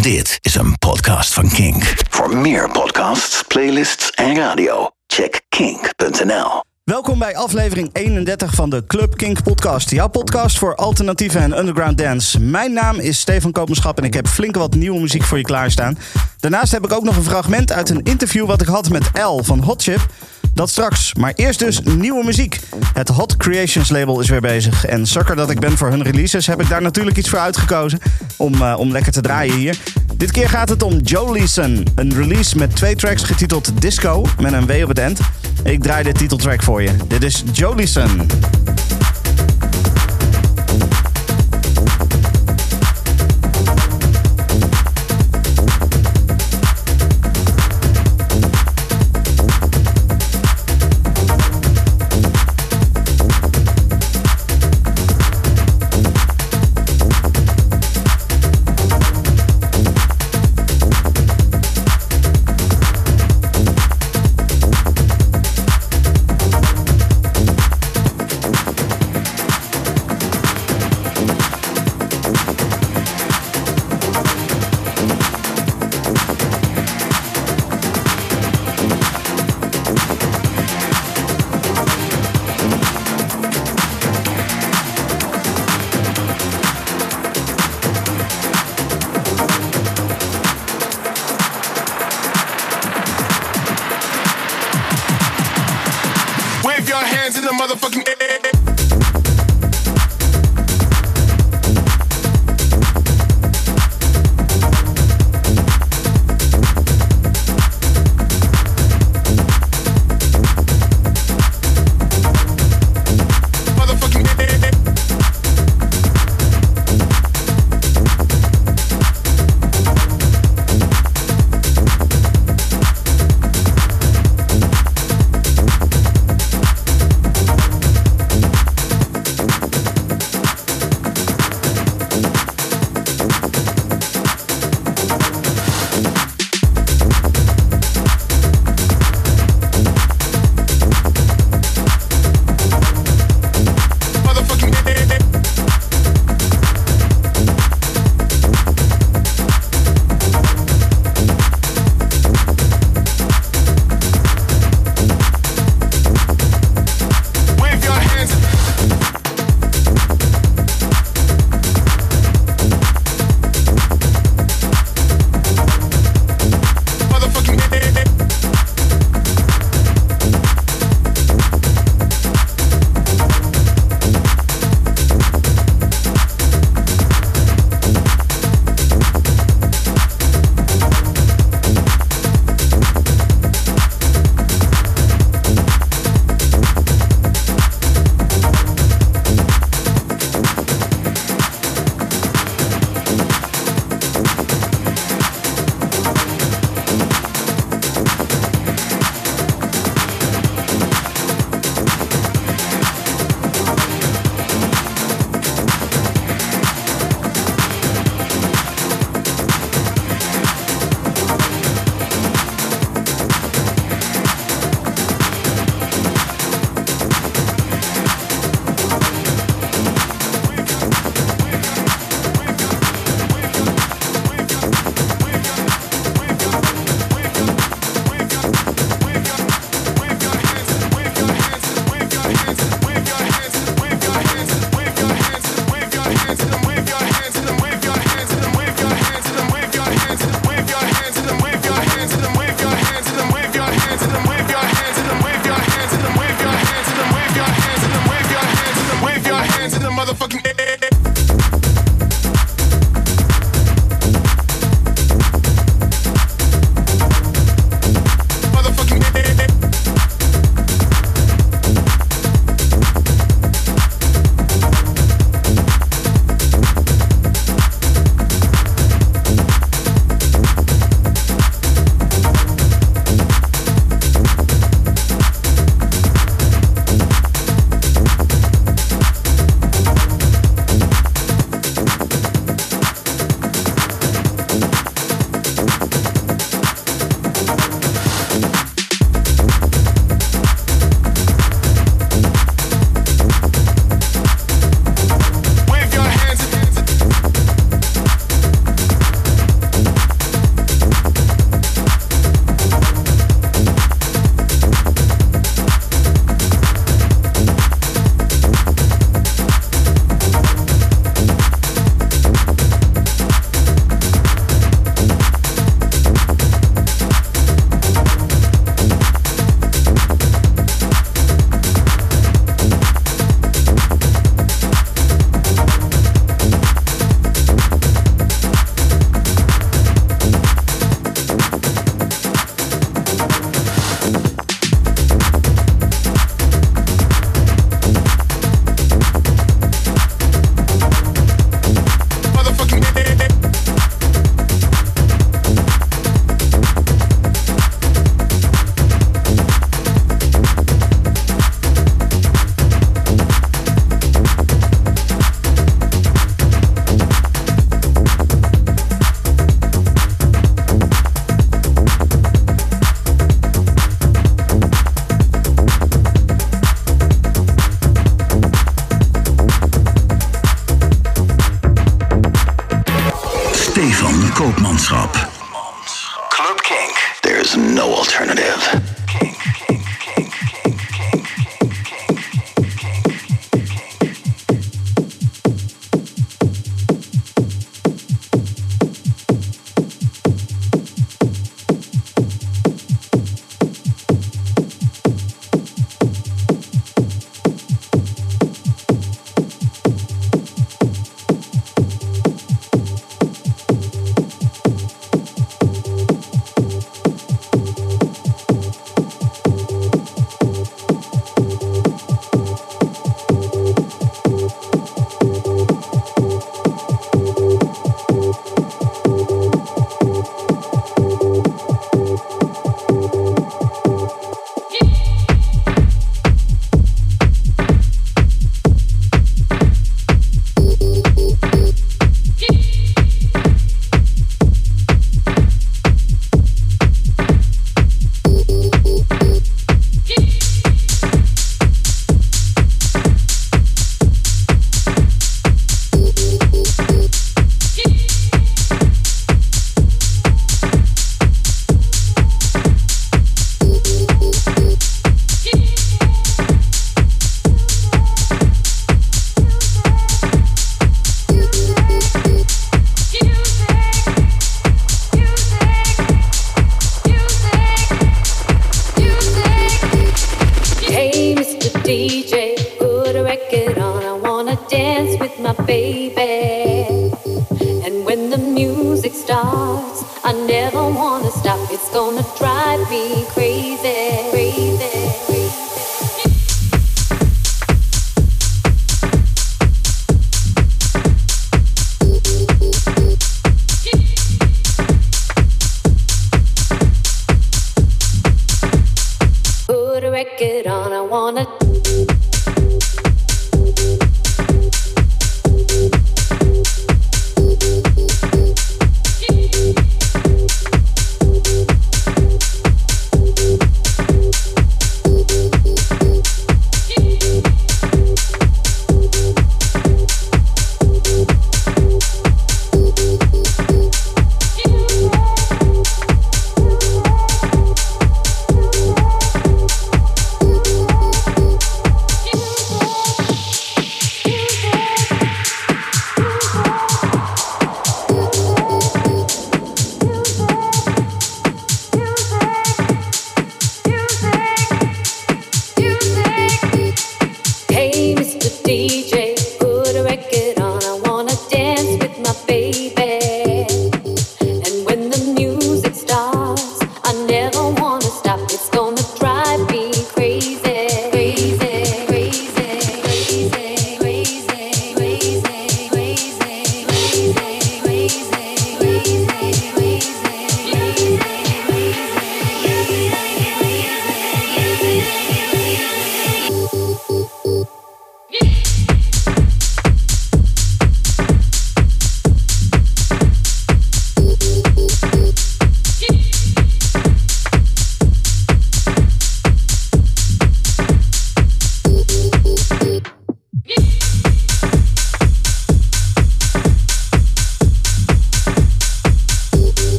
Dit is een podcast van Kink. Voor meer podcasts, playlists en radio, check kink.nl. Welkom bij aflevering 31 van de Club Kink podcast. Jouw podcast voor alternatieve en underground dance. Mijn naam is Stefan Kopenschap en ik heb flink wat nieuwe muziek voor je klaarstaan. Daarnaast heb ik ook nog een fragment uit een interview wat ik had met L van Hot Chip. Dat straks. Maar eerst dus nieuwe muziek. Het Hot Creations label is weer bezig. En sukker dat ik ben voor hun releases heb ik daar natuurlijk iets voor uitgekozen. Om, uh, om lekker te draaien hier. Dit keer gaat het om Joe Leeson. Een release met twee tracks getiteld Disco. Met een W op het eind. Ik draai de titeltrack voor je. Dit is Joe Leeson.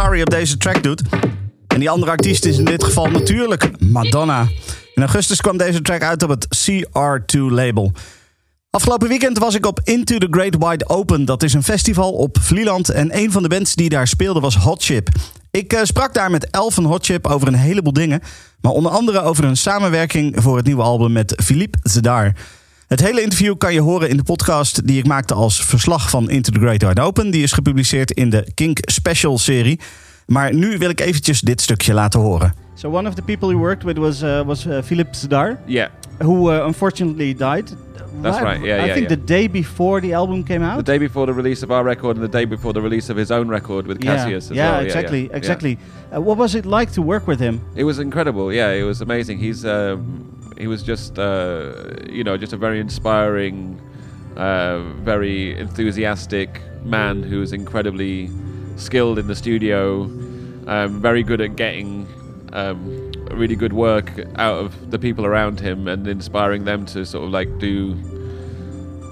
Cesari op deze track doet. En die andere artiest is in dit geval natuurlijk Madonna. In augustus kwam deze track uit op het CR2 label. Afgelopen weekend was ik op Into the Great Wide Open. Dat is een festival op Vlieland. En een van de bands die daar speelde was Hot Chip. Ik uh, sprak daar met Elf van Hot Chip over een heleboel dingen. Maar onder andere over een samenwerking voor het nieuwe album met Philippe Zedar. Het hele interview kan je horen in de podcast die ik maakte als verslag van Into the Great Wide Open. Die is gepubliceerd in de Kink Special serie. Maar nu wil ik eventjes dit stukje laten horen. So one of the people you worked with was uh, was uh, Philippe Zedar. Yeah. Who uh, unfortunately died. That's right. Yeah, I yeah. think yeah. the day before the album came out. The day before the release of our record, and the day before the release of his own record with Cassius yeah. as yeah, well. Exactly, yeah, exactly. Uh, what was it like to work with him? It was incredible. Yeah, it was amazing. He's um, he was just uh, you know just a very inspiring, uh, very enthusiastic man who was incredibly skilled in the studio, um, very good at getting. Um, really good work out of the people around him and inspiring them to sort of like do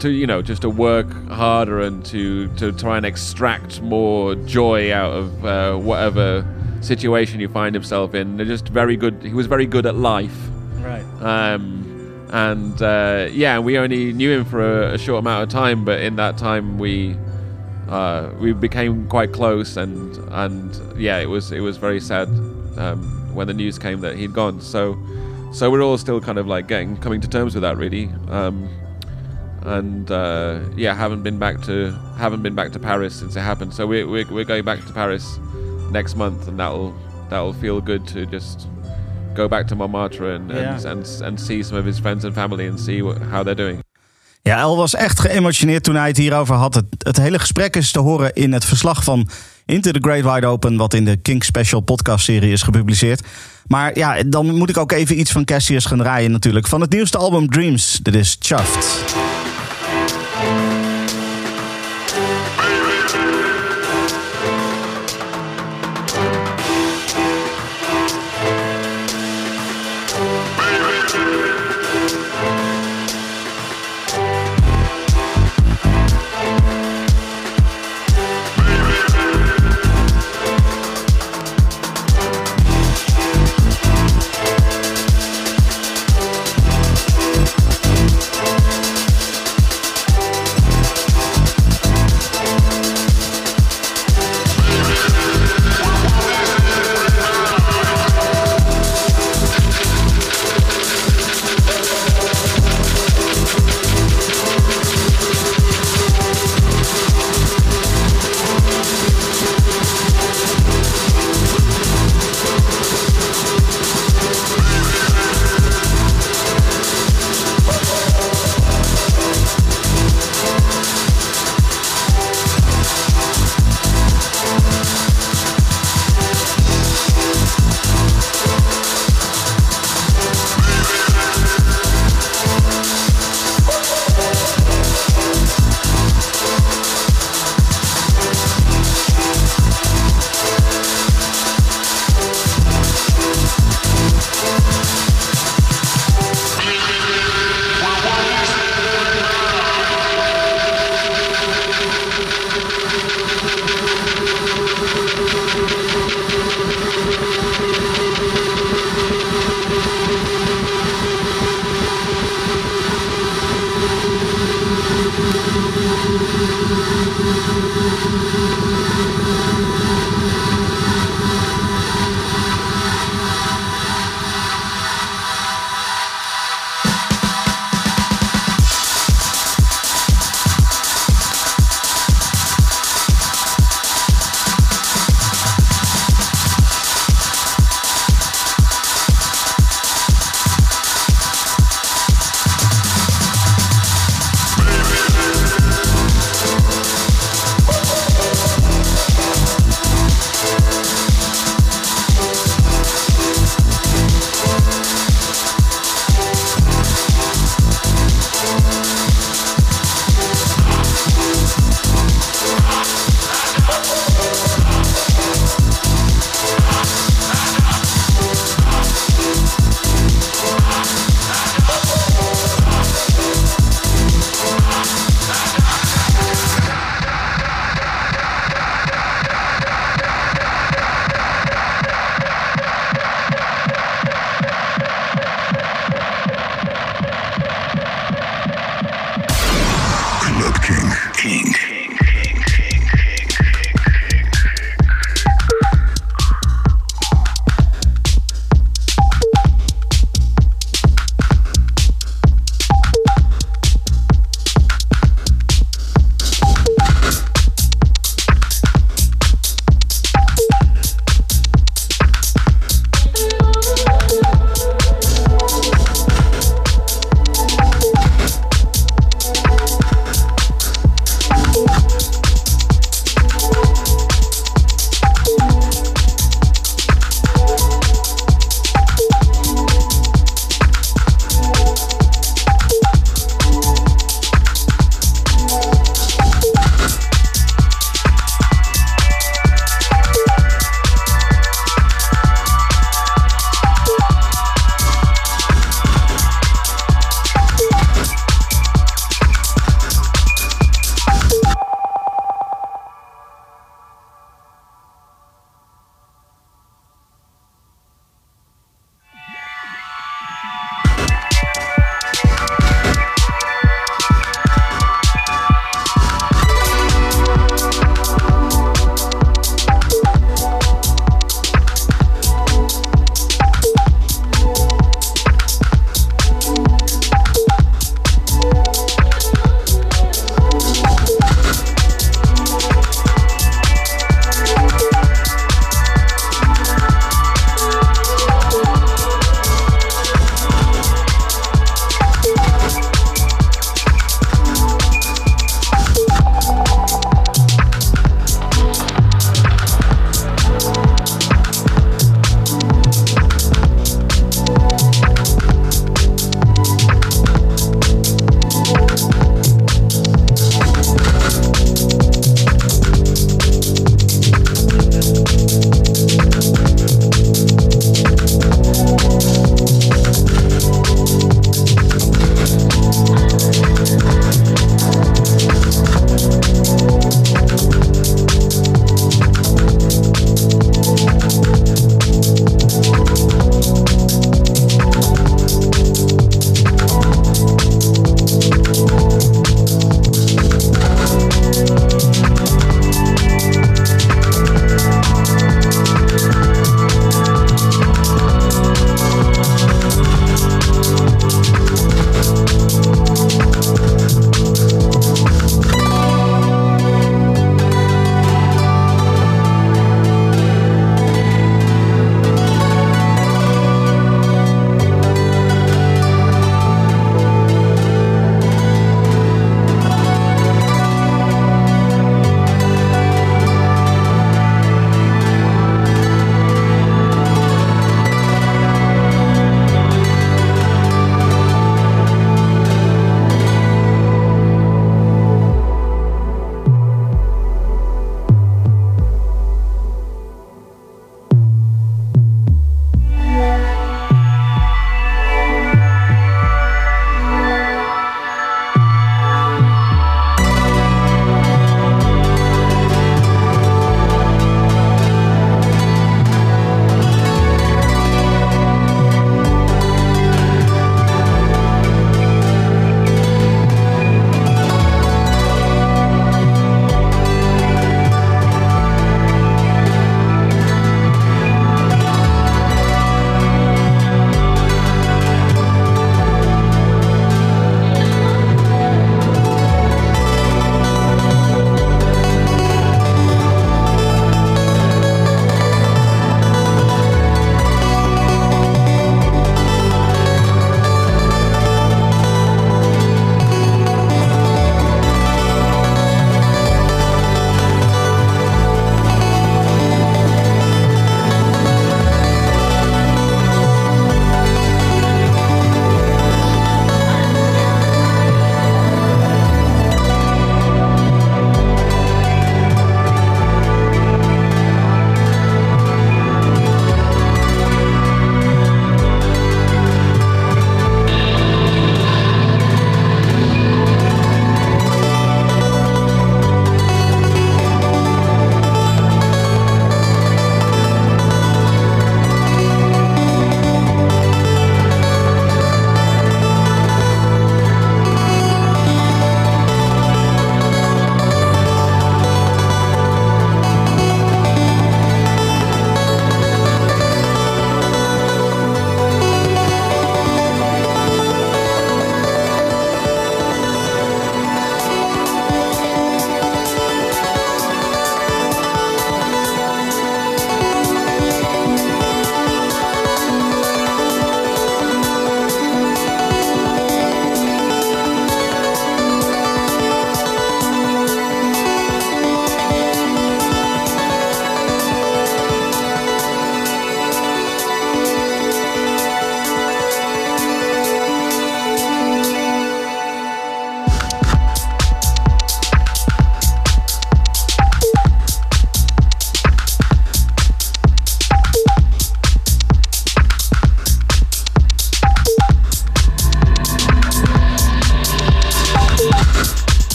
to you know just to work harder and to to try and extract more joy out of uh, whatever situation you find himself in they're just very good he was very good at life right um, and uh, yeah we only knew him for a, a, short amount of time but in that time we uh, we became quite close and and yeah it was it was very sad um, when the news came that he'd gone. So, so we're all still kind of like getting coming to terms with that really. Um, and uh, yeah, haven't been back to haven't been back to Paris since it happened. So we're, we're, we're going back to Paris next month, and that'll that'll feel good to just go back to Montmartre and, Yeah. and, and and see some of his friends and family and see what, how they're doing. Ja, El was echt geëmotioneerd toen hij het hierover had. Het, het hele gesprek is te horen in het verslag van Into the Great Wide Open, wat in de King Special podcast serie is gepubliceerd. Maar ja, dan moet ik ook even iets van Cassius gaan draaien natuurlijk. Van het nieuwste album Dreams, dit is Chuffed.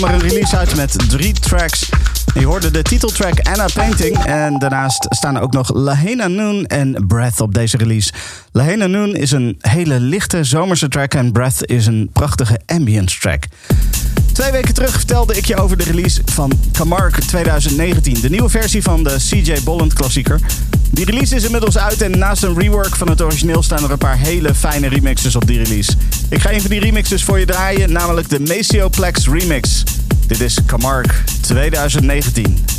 Kwam er een release uit met drie tracks. Je hoorde de titeltrack Anna Painting. En daarnaast staan er ook nog Lahena Noon en Breath op deze release. Lahena Noon is een hele lichte zomerse track. En Breath is een prachtige ambience track. Twee weken terug vertelde ik je over de release van Camargue 2019. De nieuwe versie van de CJ Bolland klassieker. Die release is inmiddels uit en naast een rework van het origineel staan er een paar hele fijne remixes op die release. Ik ga een van die remixes voor je draaien, namelijk de Macioplex remix. Dit is Camargue 2019.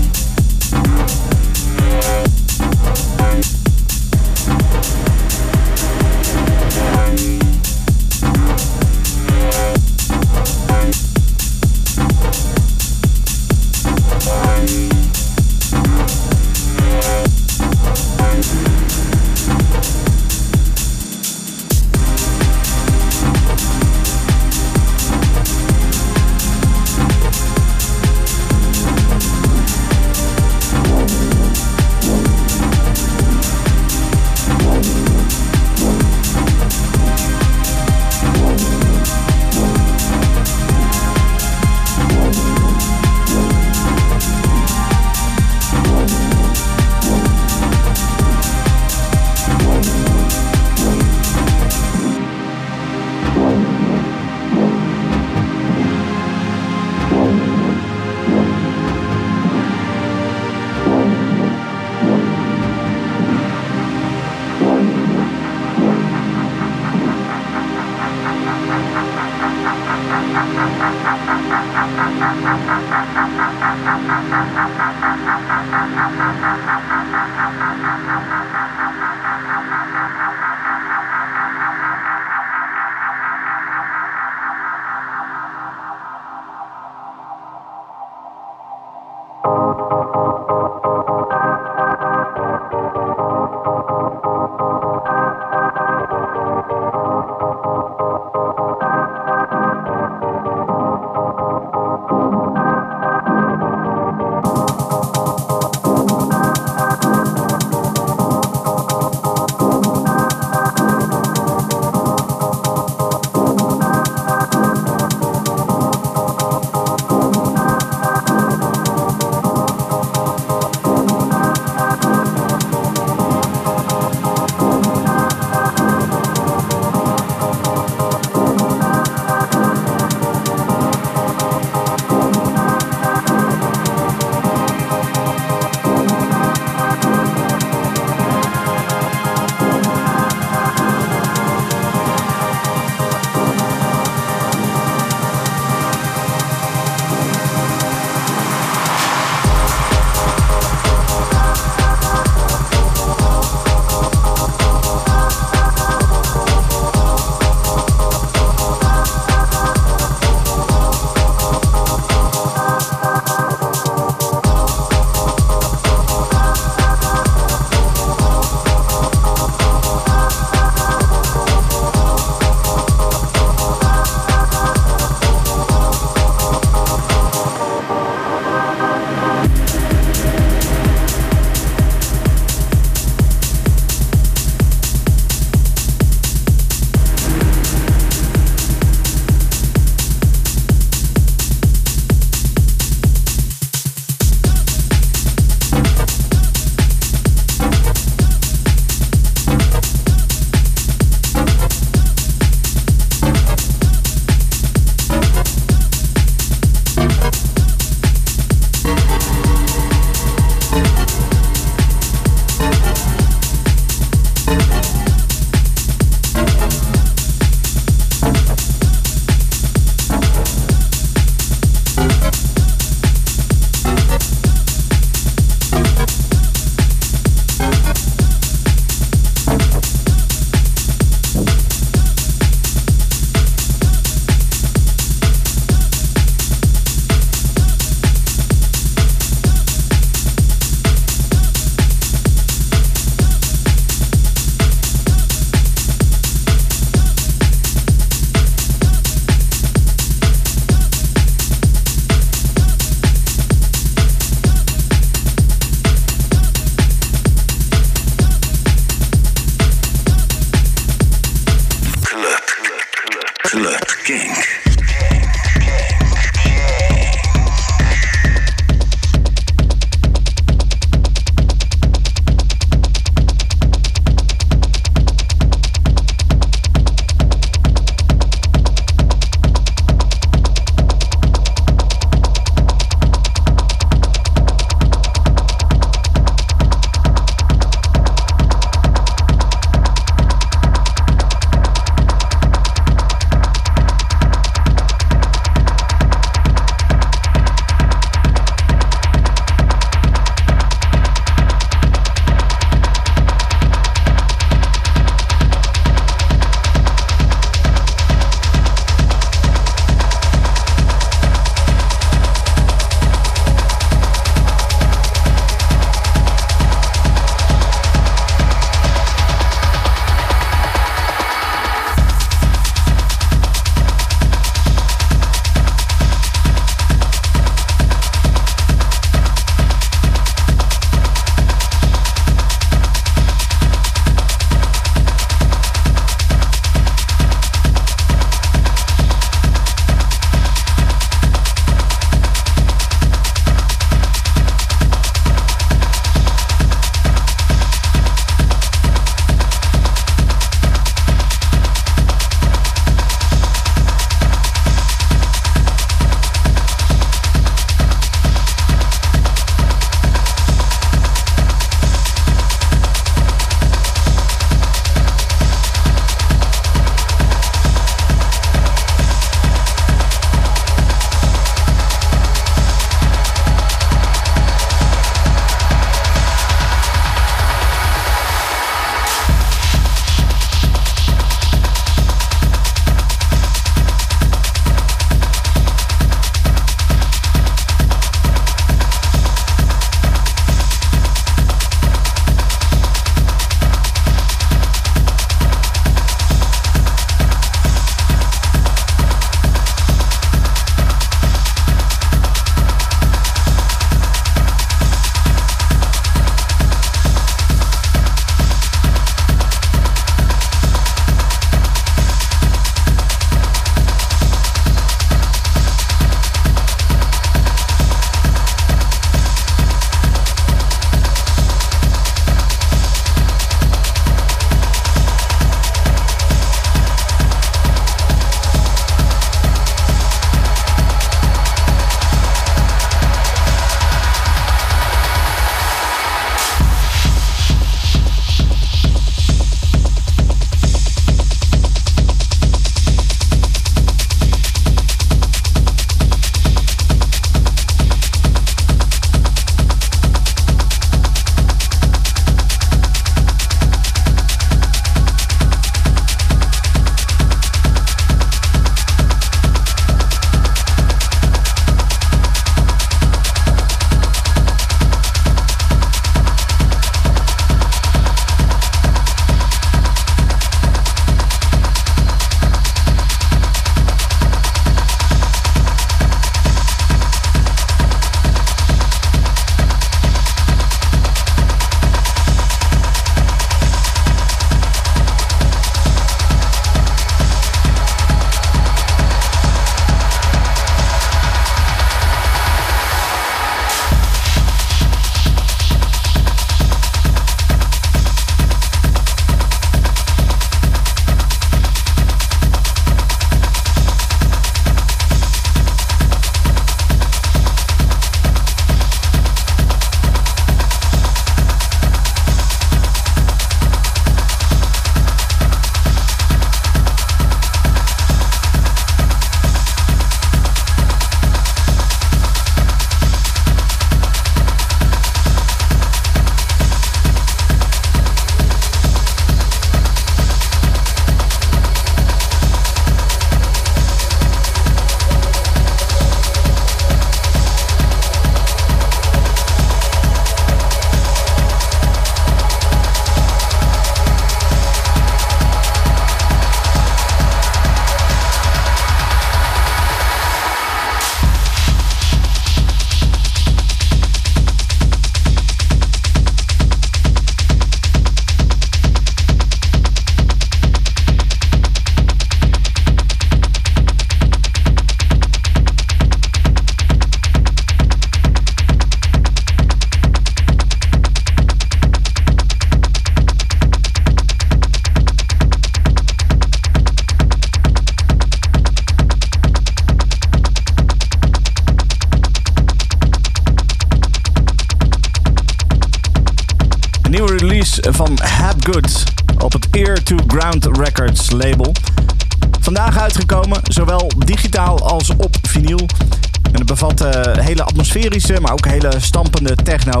Bevat uh, hele atmosferische, maar ook hele stampende techno.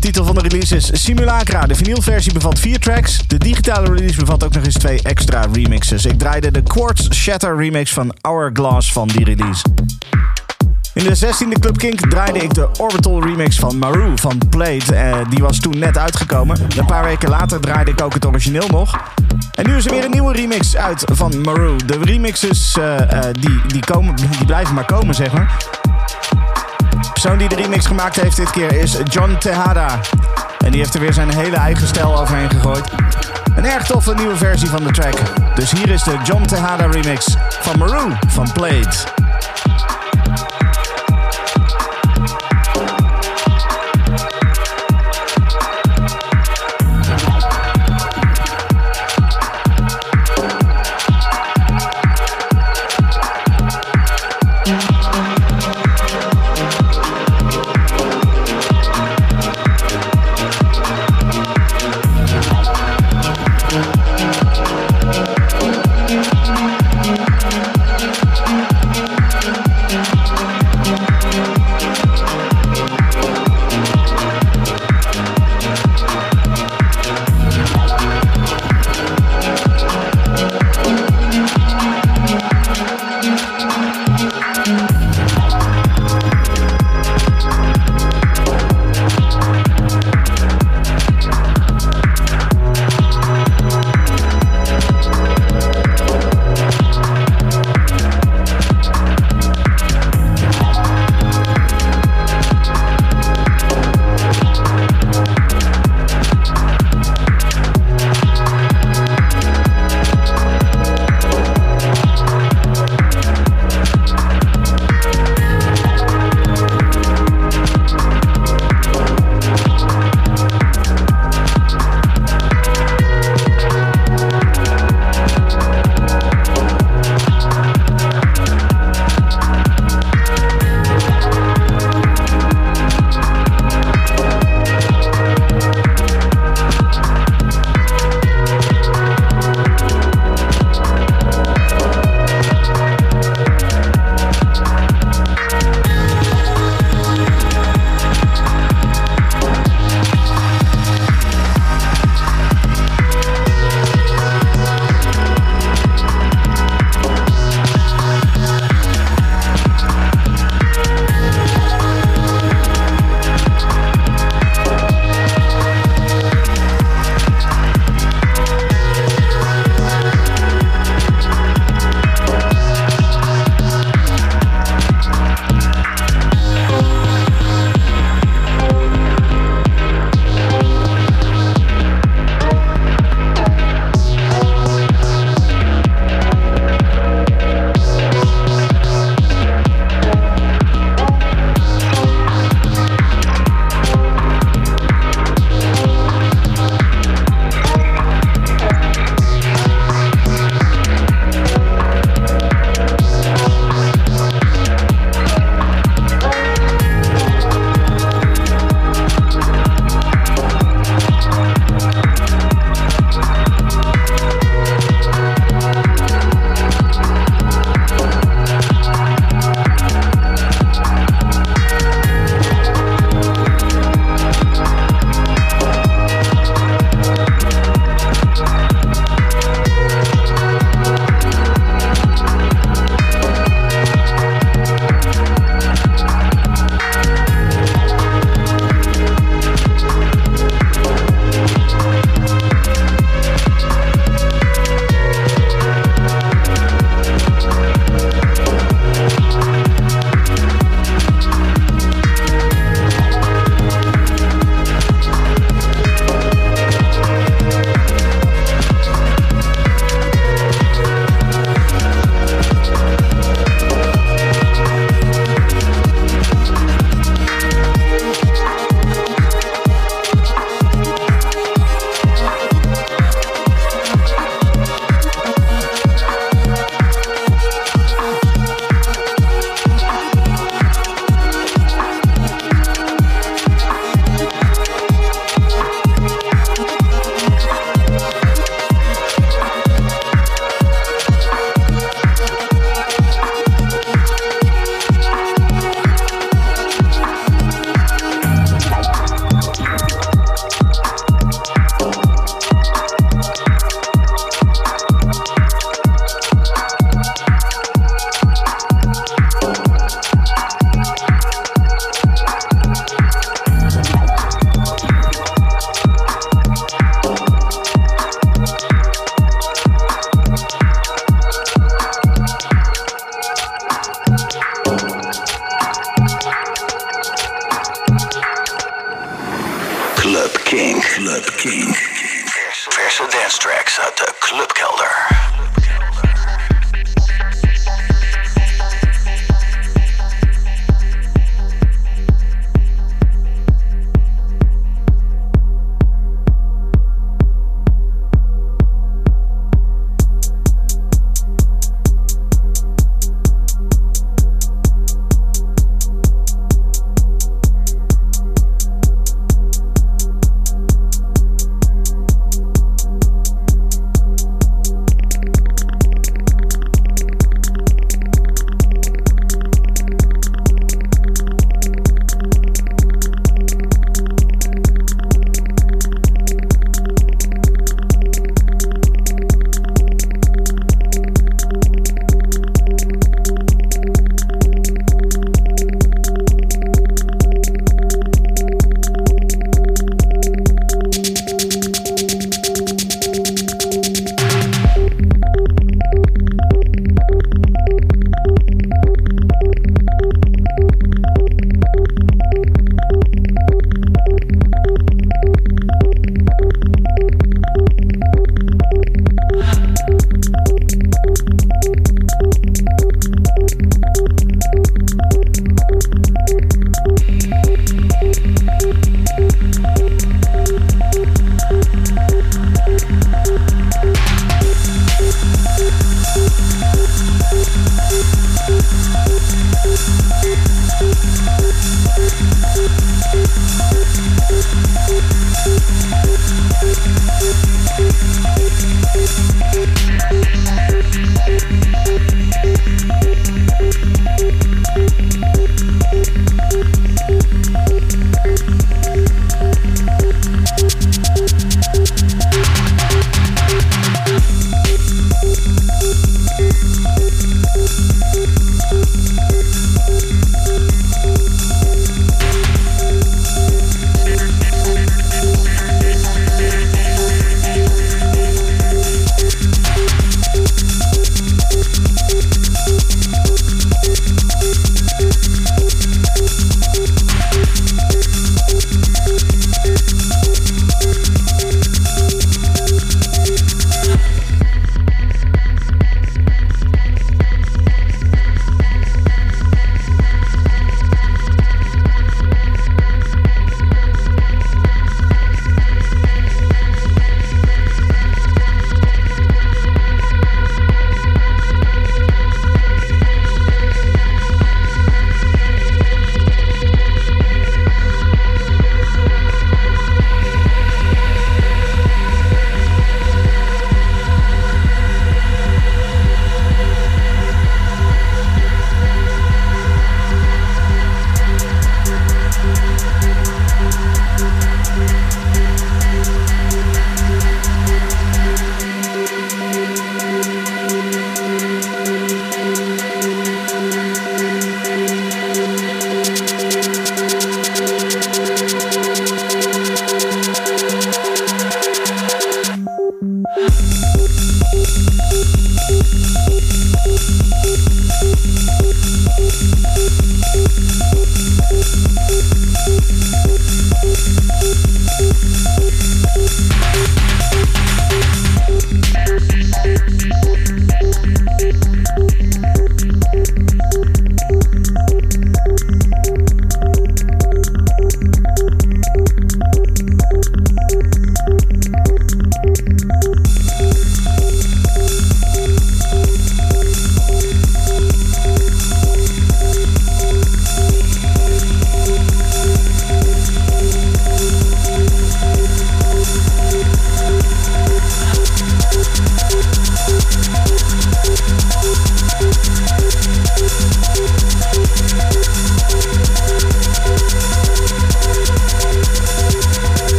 Titel van de release is Simulacra. De vinylversie bevat vier tracks. De digitale release bevat ook nog eens twee extra remixes. Ik draaide de Quartz Shatter remix van Hourglass van die release. In de 16e Club Kink draaide ik de Orbital remix van Maru van Plate. Eh, die was toen net uitgekomen. Een paar weken later draaide ik ook het origineel nog. En nu is er weer een nieuwe remix uit van Maru. De remixes uh, uh, die, die, komen, die blijven maar komen, zeg maar. De persoon die de remix gemaakt heeft dit keer is John Tejada. En die heeft er weer zijn hele eigen stijl overheen gegooid. Een erg toffe nieuwe versie van de track. Dus hier is de John Tejada remix van Maru van Plate.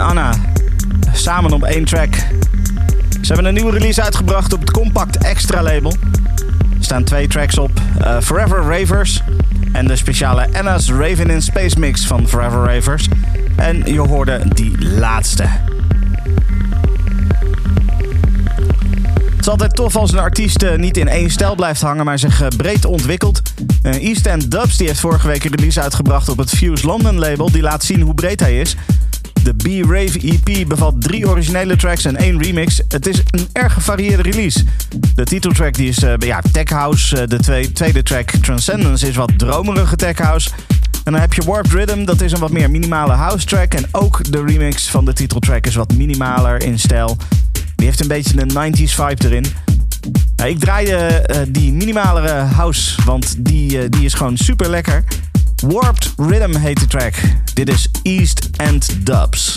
Anna. Samen op één track. Ze hebben een nieuwe release uitgebracht op het Compact Extra label. Er staan twee tracks op. Uh, Forever Ravers en de speciale Anna's Raven in Space mix van Forever Ravers. En je hoorde die laatste. Het is altijd tof als een artiest eh, niet in één stijl blijft hangen, maar zich eh, breed ontwikkelt. East End Dubs die heeft vorige week een release uitgebracht op het Fuse London label. Die laat zien hoe breed hij is. De B-Rave EP bevat drie originele tracks en één remix. Het is een erg gevarieerde release. De titeltrack die is uh, ja, tech house. de tweede track Transcendence is wat dromerige tech house. En dan heb je Warped Rhythm, dat is een wat meer minimale house track. En ook de remix van de titeltrack is wat minimaler in stijl. Die heeft een beetje een 90s vibe erin. Nou, ik draaide uh, die minimalere house, want die, die is gewoon super lekker. Warped Rhythm heet de track. Dit is East End Dubs.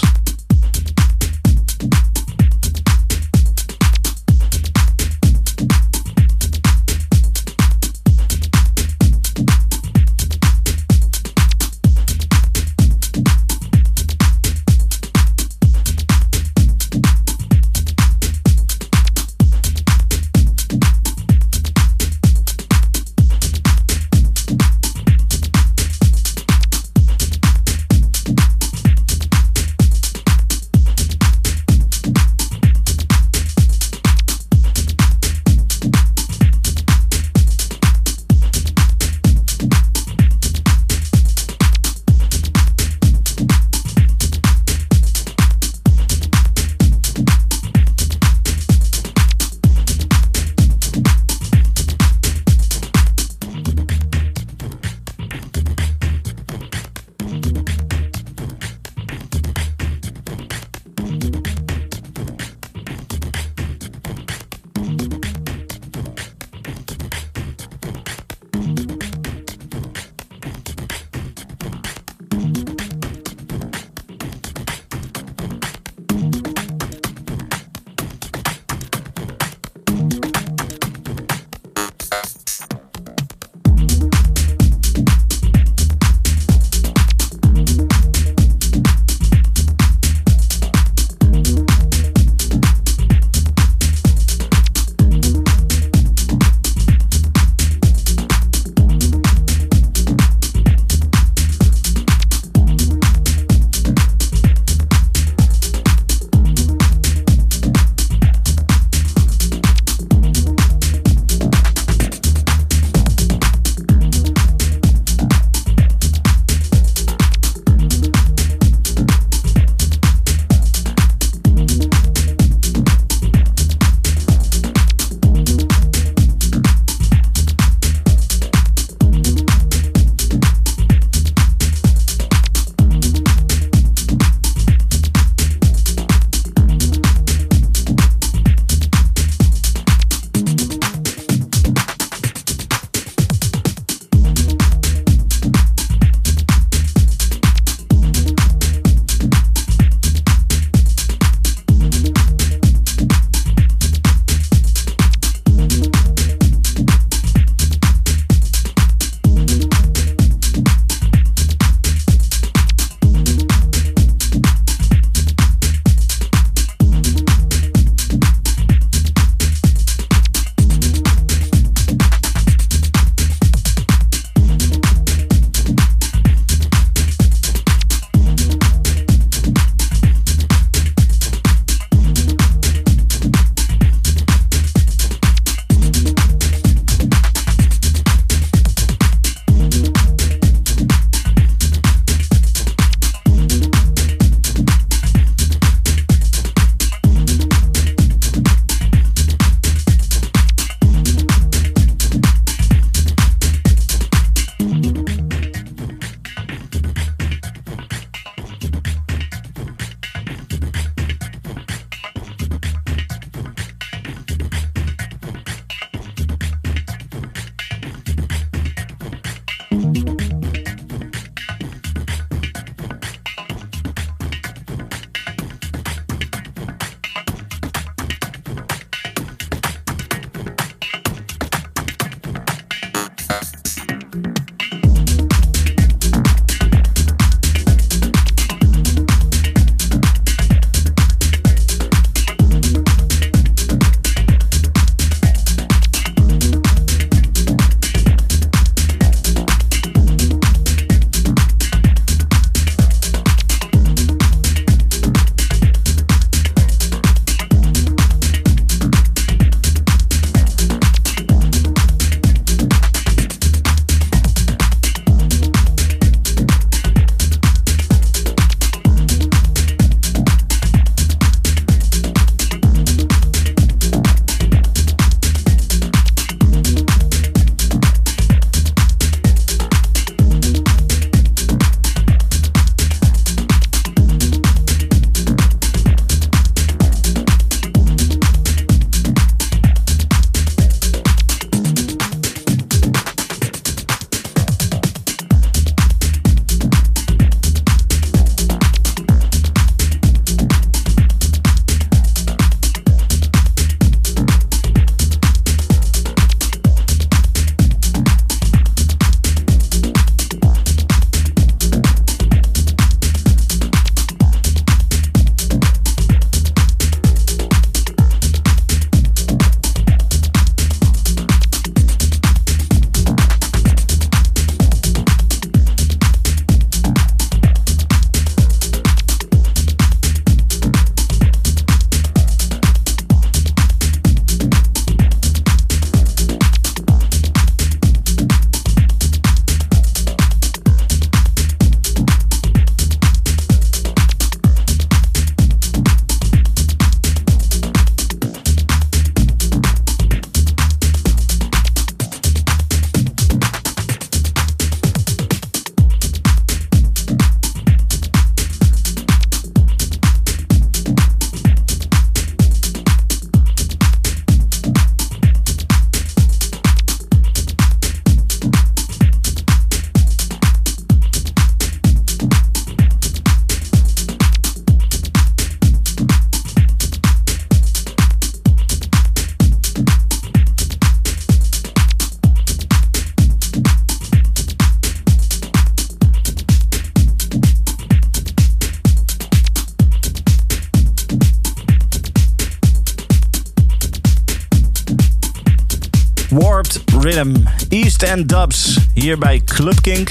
East End Dubs, hier bij Club Kink.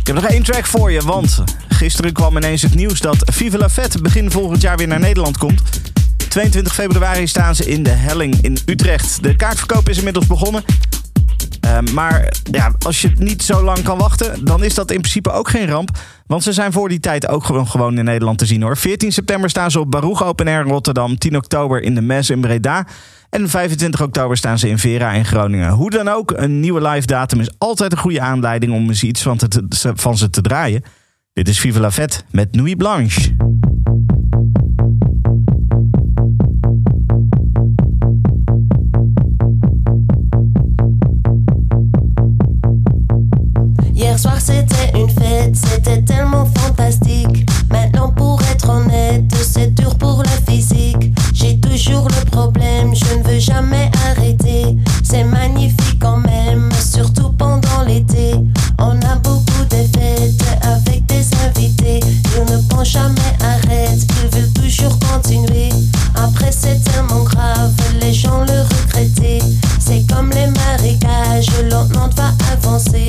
Ik heb nog één track voor je, want gisteren kwam ineens het nieuws dat Vive la Fête begin volgend jaar weer naar Nederland komt. 22 februari staan ze in de Helling in Utrecht. De kaartverkoop is inmiddels begonnen. Ehm, maar ja, als je niet zo lang kan wachten, dan is dat in principe ook geen ramp. Want ze zijn voor die tijd ook gewoon, in Nederland te zien hoor. 14 september staan ze op Baruch Open Air in Rotterdam. 10 oktober in de Mes in Breda. En 25 oktober staan ze in Vera in Groningen. Hoe dan ook, een nieuwe live datum is altijd een goede aanleiding om eens iets van, ze te draaien. Dit is Viva la Fête met Nuit Blanche. Hier soir c'était tellement fantastique. Maintenant pour être honnête, c'est dur pour la physique. J'ai toujours le problème, je ne veux jamais arrêter. C'est magnifique quand même, surtout pendant l'été. On a beaucoup de fêtes avec des invités. Ils ne pensent jamais arrête, ils veulent toujours continuer. Après c'est tellement grave, les gens le regrettaient. C'est comme les marécages, lentement va avancer.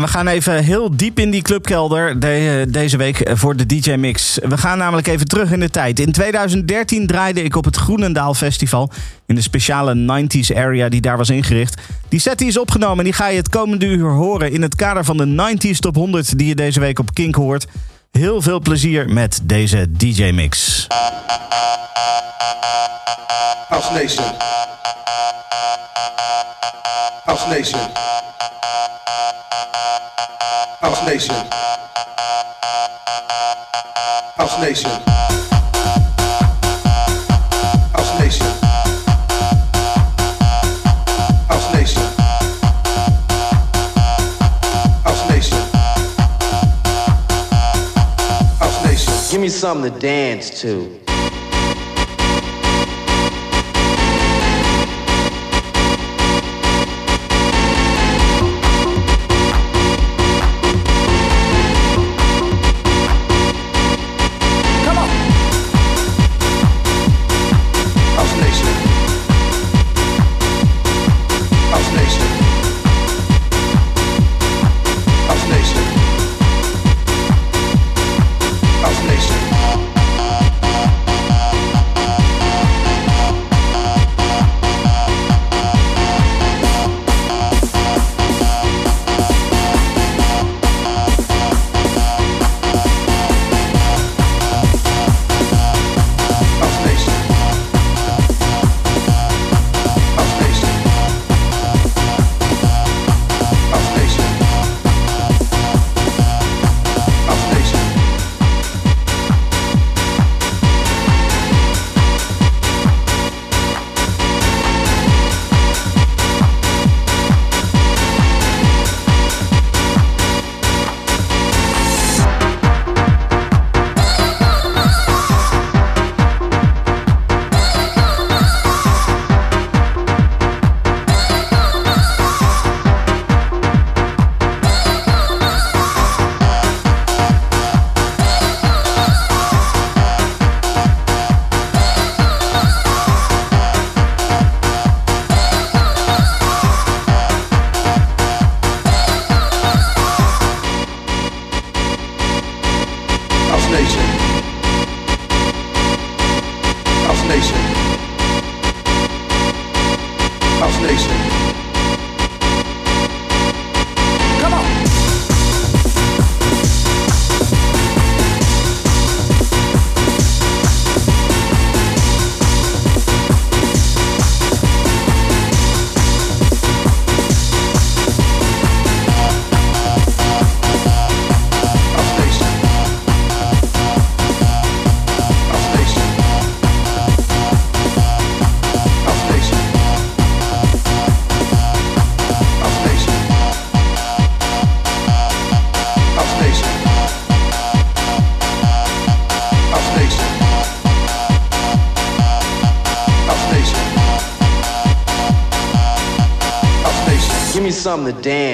We gaan even heel diep in die clubkelder de- deze week voor de DJ Mix. We gaan namelijk even terug in de tijd. In 2013 draaide ik op het Groenendaal Festival in de speciale 90s area die daar was ingericht. Die set die is opgenomen en die ga je het komende uur horen in het kader van de 90s Top 100 die je deze week op Kink hoort. Heel veel plezier met deze DJ Mix. House Nation. House Nation. House Nation. House Nation. Me something to dance to.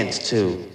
hands to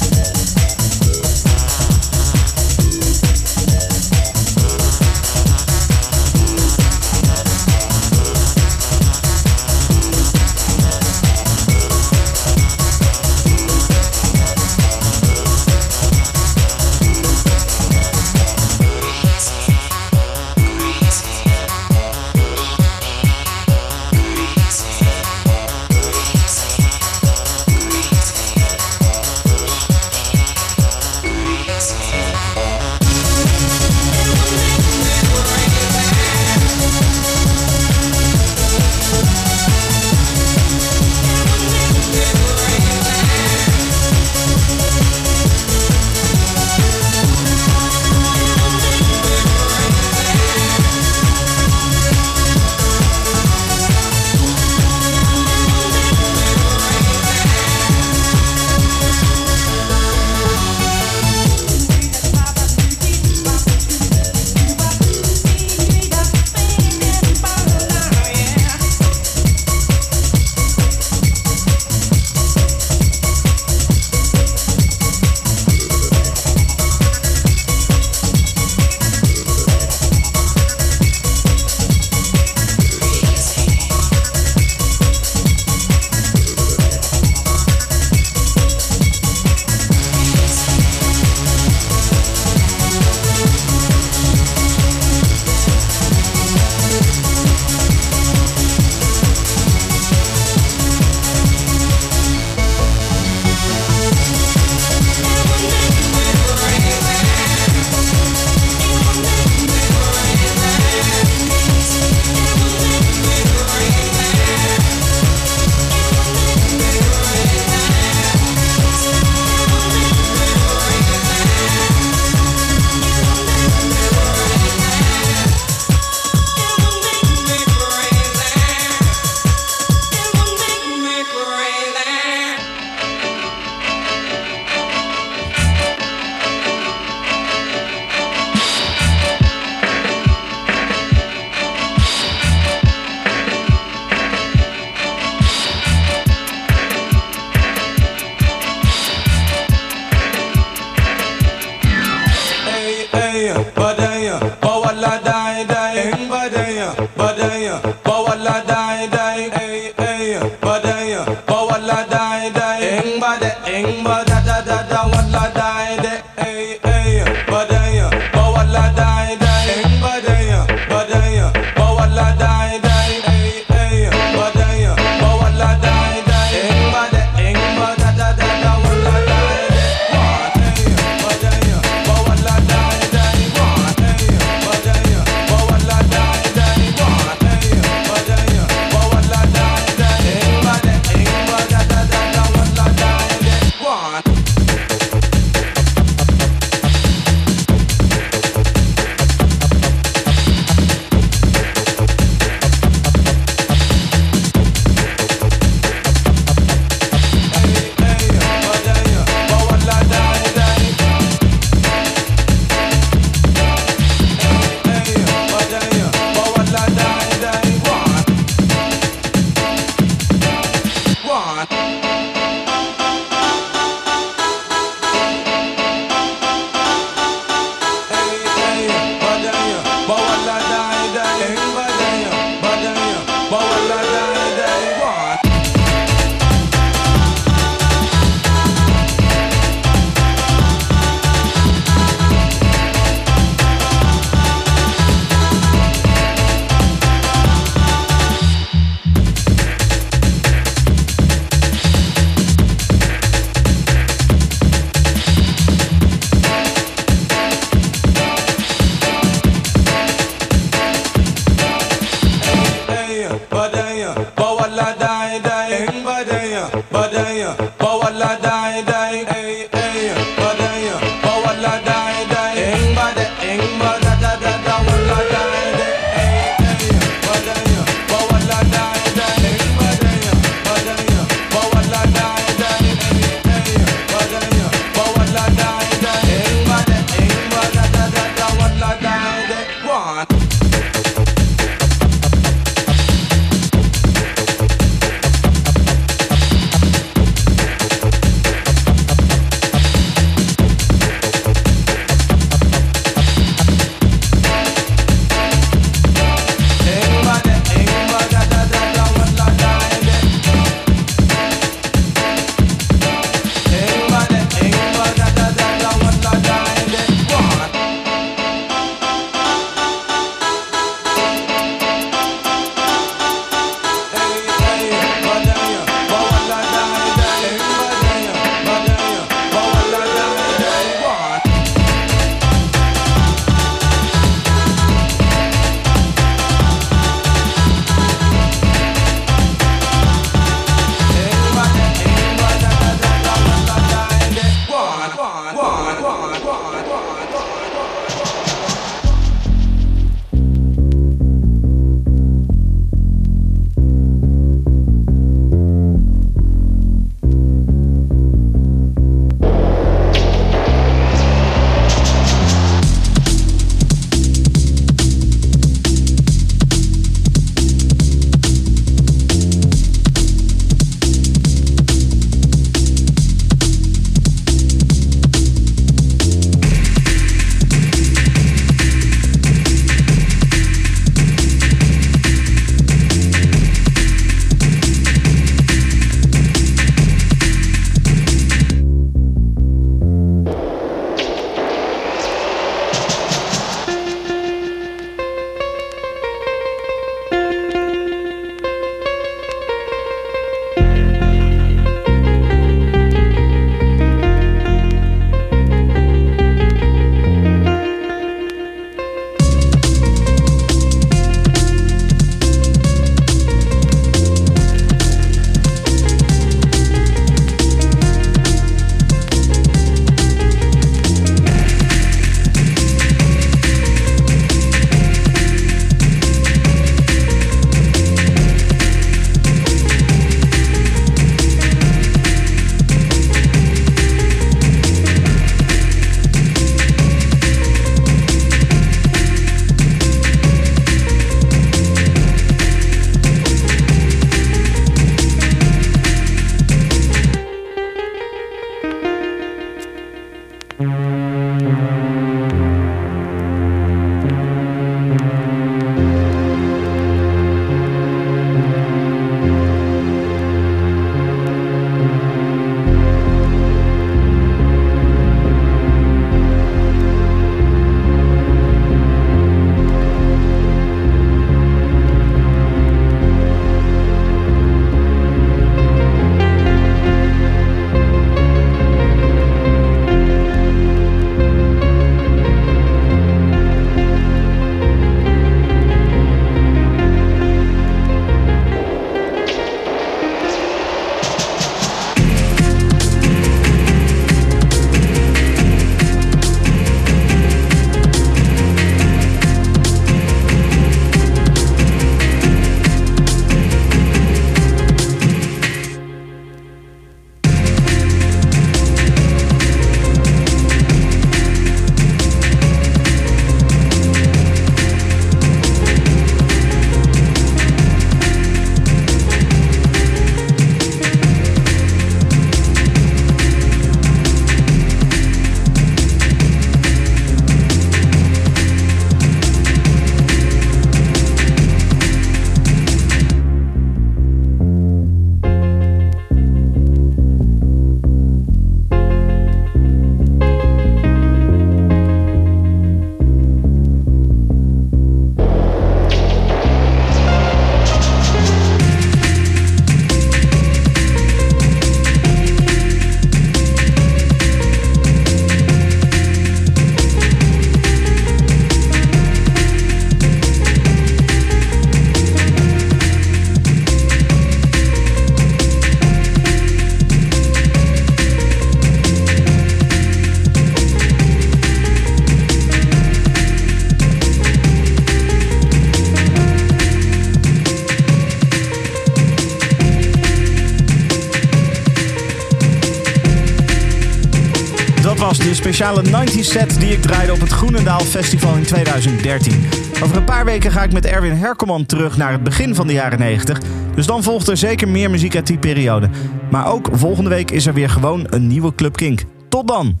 90 set die ik draaide op het Groenendaal Festival in 2013. Over een paar weken ga ik met Erwin Herkomman terug naar het begin van de jaren 90. Dus dan volgt er zeker meer muziek uit die periode. Maar ook volgende week is er weer gewoon een nieuwe Club Kink. Tot dan!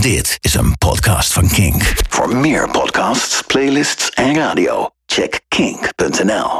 Dit is een podcast van Kink. Voor meer podcasts, playlists en radio, check kink.nl.